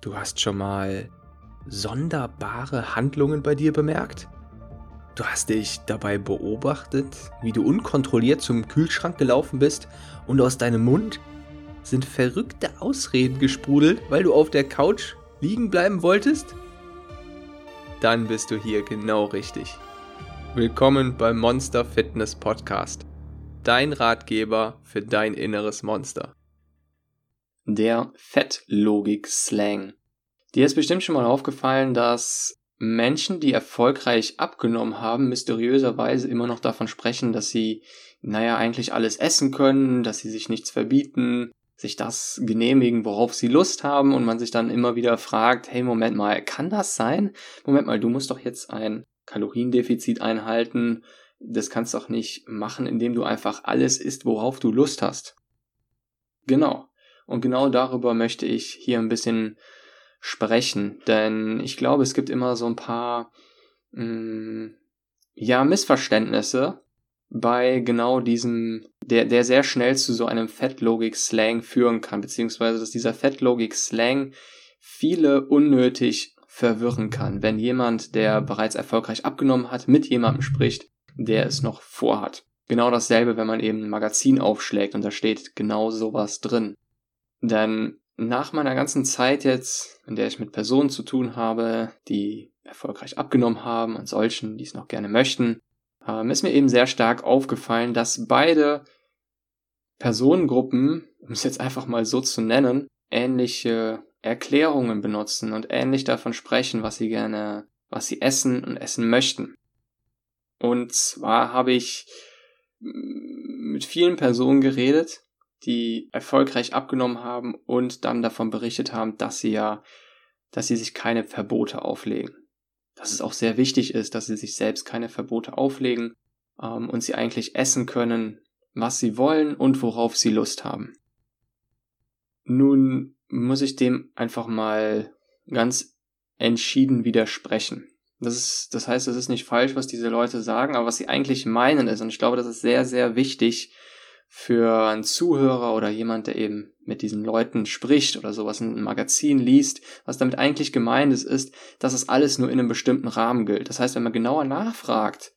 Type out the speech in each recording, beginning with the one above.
Du hast schon mal sonderbare Handlungen bei dir bemerkt? Du hast dich dabei beobachtet, wie du unkontrolliert zum Kühlschrank gelaufen bist und aus deinem Mund sind verrückte Ausreden gesprudelt, weil du auf der Couch liegen bleiben wolltest? Dann bist du hier genau richtig. Willkommen beim Monster Fitness Podcast. Dein Ratgeber für dein inneres Monster der Fettlogik-Slang. Dir ist bestimmt schon mal aufgefallen, dass Menschen, die erfolgreich abgenommen haben, mysteriöserweise immer noch davon sprechen, dass sie, naja, eigentlich alles essen können, dass sie sich nichts verbieten, sich das genehmigen, worauf sie Lust haben und man sich dann immer wieder fragt, hey, Moment mal, kann das sein? Moment mal, du musst doch jetzt ein Kaloriendefizit einhalten. Das kannst du doch nicht machen, indem du einfach alles isst, worauf du Lust hast. Genau. Und genau darüber möchte ich hier ein bisschen sprechen, denn ich glaube, es gibt immer so ein paar mh, mm, ja Missverständnisse bei genau diesem, der, der sehr schnell zu so einem Fettlogik-Slang führen kann, beziehungsweise dass dieser Fettlogik-Slang viele unnötig verwirren kann, wenn jemand, der bereits erfolgreich abgenommen hat, mit jemandem spricht, der es noch vorhat. Genau dasselbe, wenn man eben ein Magazin aufschlägt und da steht genau sowas drin. Denn nach meiner ganzen Zeit jetzt, in der ich mit Personen zu tun habe, die erfolgreich abgenommen haben und solchen, die es noch gerne möchten, ähm, ist mir eben sehr stark aufgefallen, dass beide Personengruppen, um es jetzt einfach mal so zu nennen, ähnliche Erklärungen benutzen und ähnlich davon sprechen, was sie gerne, was sie essen und essen möchten. Und zwar habe ich mit vielen Personen geredet, die erfolgreich abgenommen haben und dann davon berichtet haben, dass sie ja, dass sie sich keine Verbote auflegen. Dass es auch sehr wichtig ist, dass sie sich selbst keine Verbote auflegen ähm, und sie eigentlich essen können, was sie wollen und worauf sie Lust haben. Nun muss ich dem einfach mal ganz entschieden widersprechen. Das ist, das heißt, es ist nicht falsch, was diese Leute sagen, aber was sie eigentlich meinen ist, und ich glaube, das ist sehr, sehr wichtig, für einen Zuhörer oder jemand, der eben mit diesen Leuten spricht oder sowas in einem Magazin liest, was damit eigentlich gemeint ist, ist, dass es alles nur in einem bestimmten Rahmen gilt. Das heißt, wenn man genauer nachfragt,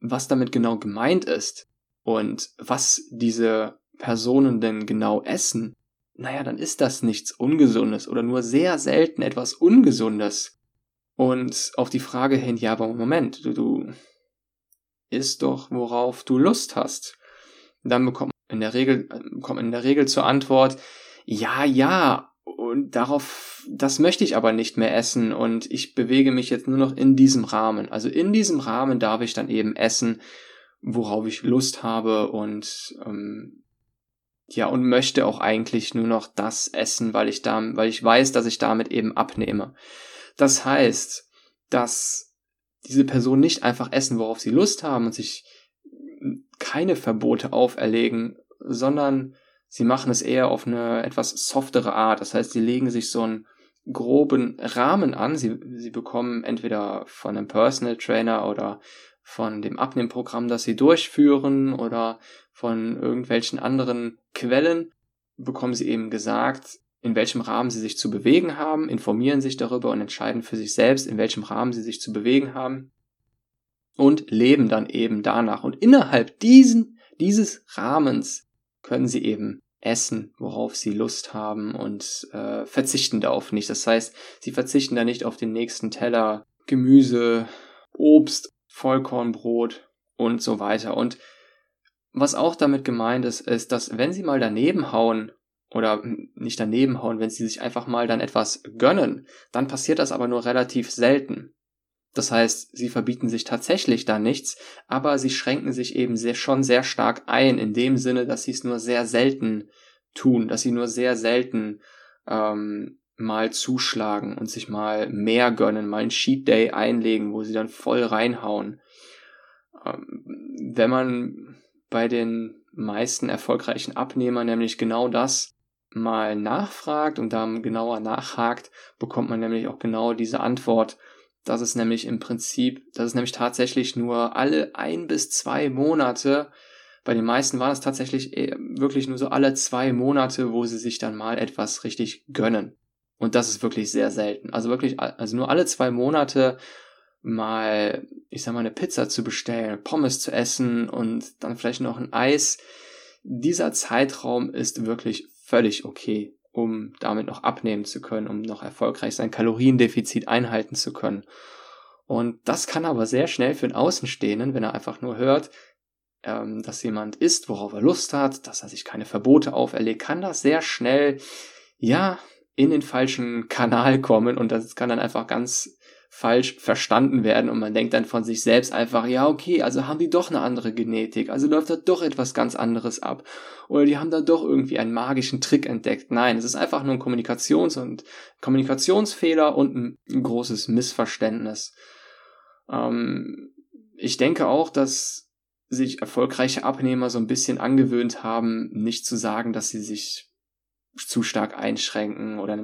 was damit genau gemeint ist und was diese Personen denn genau essen, naja, dann ist das nichts Ungesundes oder nur sehr selten etwas Ungesundes. Und auf die Frage hin, ja, aber Moment, du, du isst doch, worauf du Lust hast dann bekommt man in der Regel, kommt in der Regel zur Antwort, ja, ja, und darauf, das möchte ich aber nicht mehr essen und ich bewege mich jetzt nur noch in diesem Rahmen. Also in diesem Rahmen darf ich dann eben essen, worauf ich Lust habe und ähm, ja und möchte auch eigentlich nur noch das essen, weil ich da, weil ich weiß, dass ich damit eben abnehme. Das heißt, dass diese Personen nicht einfach essen, worauf sie Lust haben und sich keine Verbote auferlegen, sondern sie machen es eher auf eine etwas softere Art. Das heißt, sie legen sich so einen groben Rahmen an. Sie, sie bekommen entweder von einem Personal Trainer oder von dem Abnehmprogramm, das sie durchführen oder von irgendwelchen anderen Quellen, bekommen sie eben gesagt, in welchem Rahmen sie sich zu bewegen haben, informieren sich darüber und entscheiden für sich selbst, in welchem Rahmen sie sich zu bewegen haben und leben dann eben danach. Und innerhalb diesen, dieses Rahmens können sie eben essen, worauf sie Lust haben und äh, verzichten darauf nicht. Das heißt, sie verzichten da nicht auf den nächsten Teller Gemüse, Obst, Vollkornbrot und so weiter. Und was auch damit gemeint ist, ist, dass wenn sie mal daneben hauen oder nicht daneben hauen, wenn sie sich einfach mal dann etwas gönnen, dann passiert das aber nur relativ selten. Das heißt, sie verbieten sich tatsächlich da nichts, aber sie schränken sich eben sehr, schon sehr stark ein, in dem Sinne, dass sie es nur sehr selten tun, dass sie nur sehr selten ähm, mal zuschlagen und sich mal mehr gönnen, mal ein Cheat Day einlegen, wo sie dann voll reinhauen. Ähm, wenn man bei den meisten erfolgreichen Abnehmern nämlich genau das mal nachfragt und dann genauer nachhakt, bekommt man nämlich auch genau diese Antwort, dass es nämlich im Prinzip, dass es nämlich tatsächlich nur alle ein bis zwei Monate, bei den meisten waren es tatsächlich wirklich nur so alle zwei Monate, wo sie sich dann mal etwas richtig gönnen. Und das ist wirklich sehr selten. Also wirklich, also nur alle zwei Monate mal, ich sag mal, eine Pizza zu bestellen, Pommes zu essen und dann vielleicht noch ein Eis. Dieser Zeitraum ist wirklich völlig okay, um damit noch abnehmen zu können, um noch erfolgreich sein Kaloriendefizit einhalten zu können. Und das kann aber sehr schnell für den Außenstehenden, wenn er einfach nur hört, ähm, dass jemand isst, worauf er Lust hat, dass er sich keine Verbote auferlegt, kann das sehr schnell, ja, in den falschen Kanal kommen und das kann dann einfach ganz falsch verstanden werden und man denkt dann von sich selbst einfach, ja, okay, also haben die doch eine andere Genetik, also läuft da doch etwas ganz anderes ab oder die haben da doch irgendwie einen magischen Trick entdeckt. Nein, es ist einfach nur ein Kommunikations- und Kommunikationsfehler und ein, ein großes Missverständnis. Ähm, ich denke auch, dass sich erfolgreiche Abnehmer so ein bisschen angewöhnt haben, nicht zu sagen, dass sie sich zu stark einschränken oder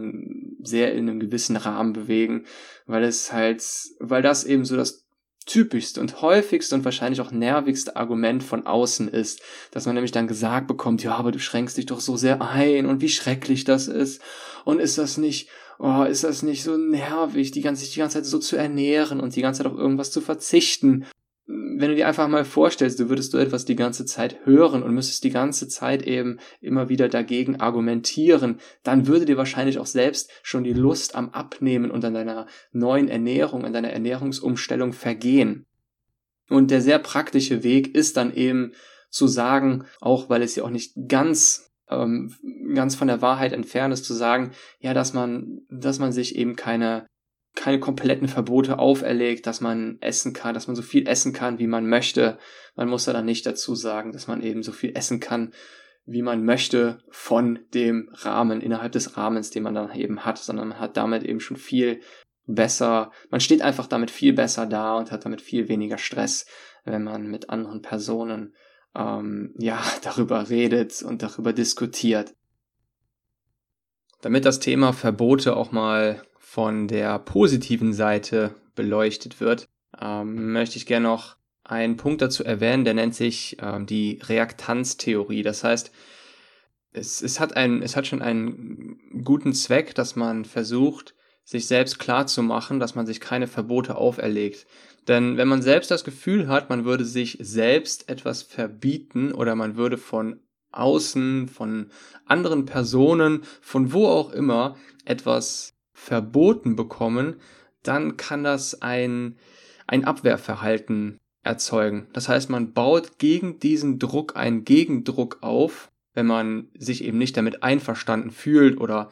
sehr in einem gewissen Rahmen bewegen, weil es halt, weil das eben so das typischste und häufigste und wahrscheinlich auch nervigste Argument von außen ist, dass man nämlich dann gesagt bekommt, ja, aber du schränkst dich doch so sehr ein und wie schrecklich das ist. Und ist das nicht, oh, ist das nicht so nervig, die ganze, die ganze Zeit so zu ernähren und die ganze Zeit auf irgendwas zu verzichten wenn du dir einfach mal vorstellst, du würdest so etwas die ganze Zeit hören und müsstest die ganze Zeit eben immer wieder dagegen argumentieren, dann würde dir wahrscheinlich auch selbst schon die Lust am Abnehmen und an deiner neuen Ernährung, an deiner Ernährungsumstellung vergehen. Und der sehr praktische Weg ist dann eben zu sagen, auch weil es ja auch nicht ganz ähm, ganz von der Wahrheit entfernt ist, zu sagen, ja, dass man, dass man sich eben keine keine kompletten Verbote auferlegt, dass man essen kann, dass man so viel essen kann, wie man möchte. Man muss da dann nicht dazu sagen, dass man eben so viel essen kann, wie man möchte von dem Rahmen, innerhalb des Rahmens, den man dann eben hat, sondern man hat damit eben schon viel besser, man steht einfach damit viel besser da und hat damit viel weniger Stress, wenn man mit anderen Personen ähm, ja darüber redet und darüber diskutiert. Damit das Thema Verbote auch mal von der positiven Seite beleuchtet wird, ähm, möchte ich gerne noch einen Punkt dazu erwähnen, der nennt sich ähm, die Reaktanztheorie. Das heißt, es, es, hat ein, es hat schon einen guten Zweck, dass man versucht, sich selbst klar zu machen, dass man sich keine Verbote auferlegt. Denn wenn man selbst das Gefühl hat, man würde sich selbst etwas verbieten oder man würde von außen, von anderen Personen, von wo auch immer etwas verboten bekommen, dann kann das ein, ein Abwehrverhalten erzeugen. Das heißt, man baut gegen diesen Druck einen Gegendruck auf, wenn man sich eben nicht damit einverstanden fühlt oder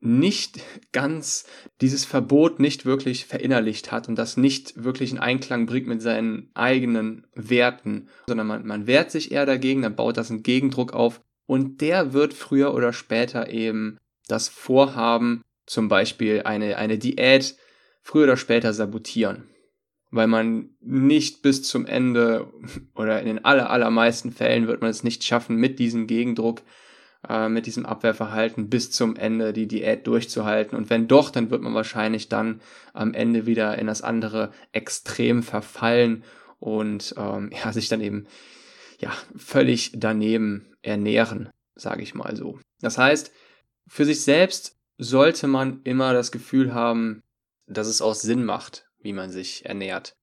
nicht ganz dieses Verbot nicht wirklich verinnerlicht hat und das nicht wirklich in Einklang bringt mit seinen eigenen Werten, sondern man, man wehrt sich eher dagegen, dann baut das einen Gegendruck auf und der wird früher oder später eben das Vorhaben zum Beispiel eine, eine Diät früher oder später sabotieren. Weil man nicht bis zum Ende oder in den aller, allermeisten Fällen wird man es nicht schaffen, mit diesem Gegendruck, äh, mit diesem Abwehrverhalten bis zum Ende die Diät durchzuhalten. Und wenn doch, dann wird man wahrscheinlich dann am Ende wieder in das andere Extrem verfallen und ähm, ja, sich dann eben ja völlig daneben ernähren, sage ich mal so. Das heißt, für sich selbst sollte man immer das Gefühl haben, dass es auch Sinn macht, wie man sich ernährt.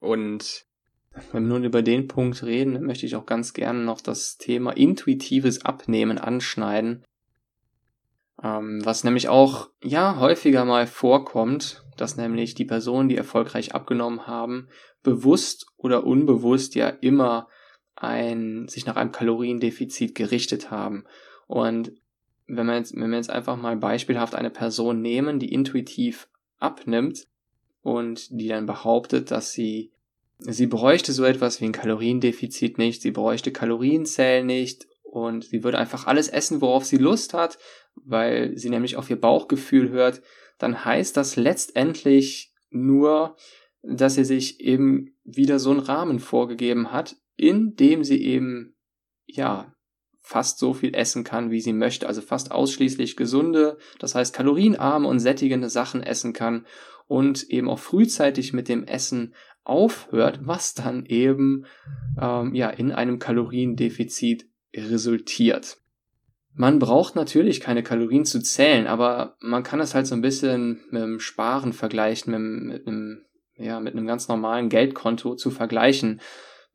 Und wenn wir nun über den Punkt reden, möchte ich auch ganz gerne noch das Thema intuitives Abnehmen anschneiden, ähm, was nämlich auch ja häufiger mal vorkommt, dass nämlich die Personen, die erfolgreich abgenommen haben, bewusst oder unbewusst ja immer ein sich nach einem Kaloriendefizit gerichtet haben. Und wenn wir jetzt, wenn wir jetzt einfach mal beispielhaft eine Person nehmen, die intuitiv abnimmt und die dann behauptet, dass sie, sie bräuchte so etwas wie ein Kaloriendefizit nicht, sie bräuchte Kalorienzellen nicht und sie würde einfach alles essen, worauf sie Lust hat, weil sie nämlich auf ihr Bauchgefühl hört, dann heißt das letztendlich nur, dass sie sich eben wieder so einen Rahmen vorgegeben hat, in dem sie eben, ja, fast so viel essen kann, wie sie möchte, also fast ausschließlich gesunde, das heißt kalorienarme und sättigende Sachen essen kann und eben auch frühzeitig mit dem Essen aufhört, was dann eben ähm, ja in einem Kaloriendefizit resultiert. Man braucht natürlich keine Kalorien zu zählen, aber man kann es halt so ein bisschen mit dem Sparen vergleichen, mit, mit einem, ja, mit einem ganz normalen Geldkonto zu vergleichen,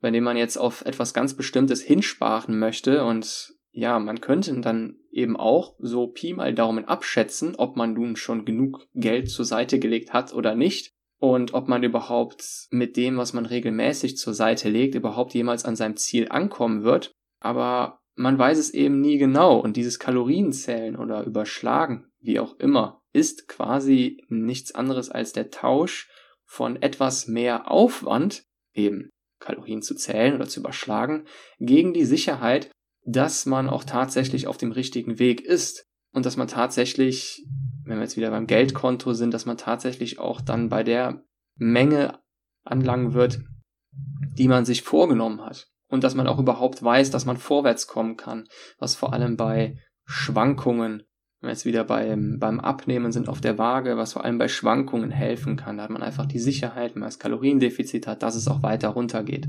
bei dem man jetzt auf etwas ganz Bestimmtes hinsparen möchte und ja, man könnte dann eben auch so Pi mal Daumen abschätzen, ob man nun schon genug Geld zur Seite gelegt hat oder nicht und ob man überhaupt mit dem, was man regelmäßig zur Seite legt, überhaupt jemals an seinem Ziel ankommen wird. Aber man weiß es eben nie genau und dieses Kalorienzählen oder Überschlagen, wie auch immer, ist quasi nichts anderes als der Tausch von etwas mehr Aufwand, eben Kalorien zu zählen oder zu überschlagen, gegen die Sicherheit, dass man auch tatsächlich auf dem richtigen Weg ist und dass man tatsächlich, wenn wir jetzt wieder beim Geldkonto sind, dass man tatsächlich auch dann bei der Menge anlangen wird, die man sich vorgenommen hat und dass man auch überhaupt weiß, dass man vorwärts kommen kann, was vor allem bei Schwankungen, wenn wir jetzt wieder beim, beim Abnehmen sind auf der Waage, was vor allem bei Schwankungen helfen kann, da hat man einfach die Sicherheit, wenn man das Kaloriendefizit hat, dass es auch weiter runtergeht.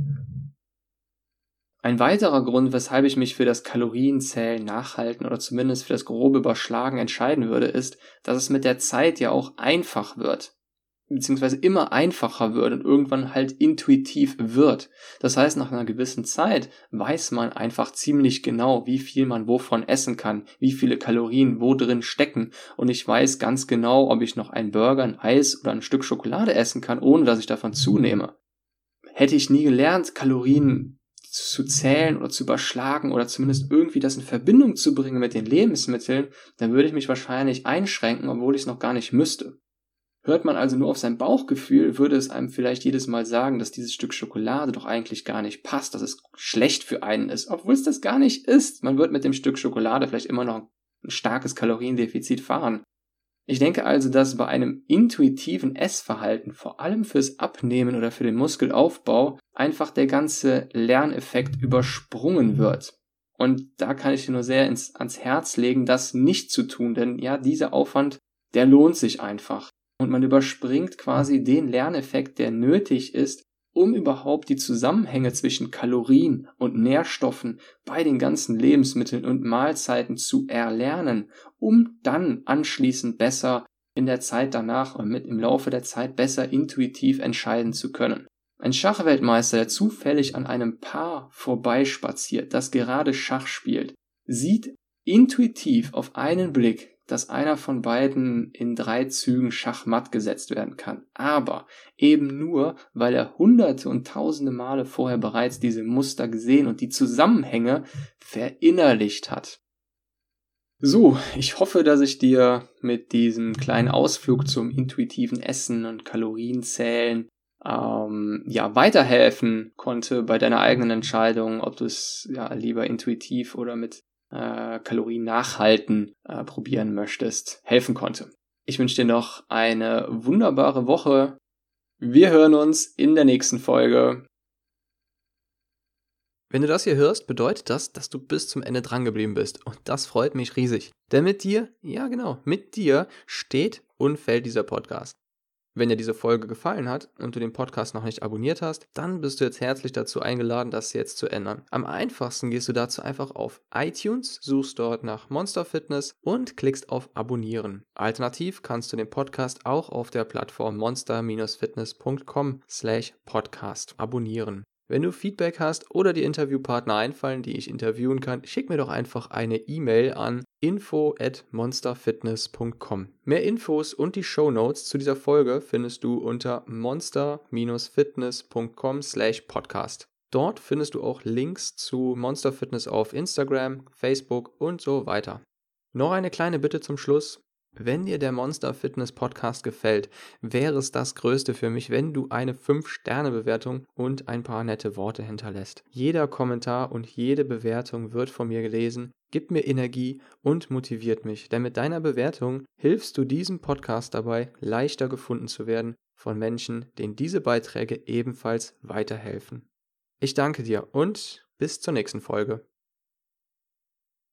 Ein weiterer Grund, weshalb ich mich für das Kalorienzählen nachhalten oder zumindest für das grobe Überschlagen entscheiden würde, ist, dass es mit der Zeit ja auch einfach wird. Beziehungsweise immer einfacher wird und irgendwann halt intuitiv wird. Das heißt, nach einer gewissen Zeit weiß man einfach ziemlich genau, wie viel man wovon essen kann, wie viele Kalorien wo drin stecken. Und ich weiß ganz genau, ob ich noch einen Burger, ein Eis oder ein Stück Schokolade essen kann, ohne dass ich davon zunehme. Hätte ich nie gelernt, Kalorien zu zählen oder zu überschlagen oder zumindest irgendwie das in Verbindung zu bringen mit den Lebensmitteln, dann würde ich mich wahrscheinlich einschränken, obwohl ich es noch gar nicht müsste. Hört man also nur auf sein Bauchgefühl, würde es einem vielleicht jedes Mal sagen, dass dieses Stück Schokolade doch eigentlich gar nicht passt, dass es schlecht für einen ist, obwohl es das gar nicht ist. Man wird mit dem Stück Schokolade vielleicht immer noch ein starkes Kaloriendefizit fahren. Ich denke also, dass bei einem intuitiven Essverhalten, vor allem fürs Abnehmen oder für den Muskelaufbau, einfach der ganze Lerneffekt übersprungen wird. Und da kann ich dir nur sehr ins, ans Herz legen, das nicht zu tun, denn ja, dieser Aufwand, der lohnt sich einfach. Und man überspringt quasi den Lerneffekt, der nötig ist, um überhaupt die Zusammenhänge zwischen Kalorien und Nährstoffen bei den ganzen Lebensmitteln und Mahlzeiten zu erlernen, um dann anschließend besser in der Zeit danach und mit im Laufe der Zeit besser intuitiv entscheiden zu können. Ein Schachweltmeister, der zufällig an einem Paar vorbeispaziert, das gerade Schach spielt, sieht intuitiv auf einen Blick, dass einer von beiden in drei Zügen schachmatt gesetzt werden kann. Aber eben nur, weil er hunderte und tausende Male vorher bereits diese Muster gesehen und die Zusammenhänge verinnerlicht hat. So, ich hoffe, dass ich dir mit diesem kleinen Ausflug zum intuitiven Essen und Kalorienzählen ähm, ja weiterhelfen konnte bei deiner eigenen Entscheidung, ob du es ja lieber intuitiv oder mit äh, Kalorien nachhalten äh, probieren möchtest, helfen konnte. Ich wünsche dir noch eine wunderbare Woche. Wir hören uns in der nächsten Folge. Wenn du das hier hörst, bedeutet das, dass du bis zum Ende drangeblieben bist. Und das freut mich riesig. Denn mit dir, ja genau, mit dir steht und fällt dieser Podcast. Wenn dir diese Folge gefallen hat und du den Podcast noch nicht abonniert hast, dann bist du jetzt herzlich dazu eingeladen, das jetzt zu ändern. Am einfachsten gehst du dazu einfach auf iTunes, suchst dort nach Monster Fitness und klickst auf Abonnieren. Alternativ kannst du den Podcast auch auf der Plattform monster-fitness.com slash podcast abonnieren. Wenn du Feedback hast oder die Interviewpartner einfallen, die ich interviewen kann, schick mir doch einfach eine E-Mail an info at monsterfitness.com. Mehr Infos und die Show Notes zu dieser Folge findest du unter monster-fitness.com slash podcast. Dort findest du auch Links zu Monster Fitness auf Instagram, Facebook und so weiter. Noch eine kleine Bitte zum Schluss. Wenn dir der Monster Fitness Podcast gefällt, wäre es das Größte für mich, wenn du eine 5-Sterne-Bewertung und ein paar nette Worte hinterlässt. Jeder Kommentar und jede Bewertung wird von mir gelesen, gibt mir Energie und motiviert mich, denn mit deiner Bewertung hilfst du diesem Podcast dabei, leichter gefunden zu werden von Menschen, denen diese Beiträge ebenfalls weiterhelfen. Ich danke dir und bis zur nächsten Folge.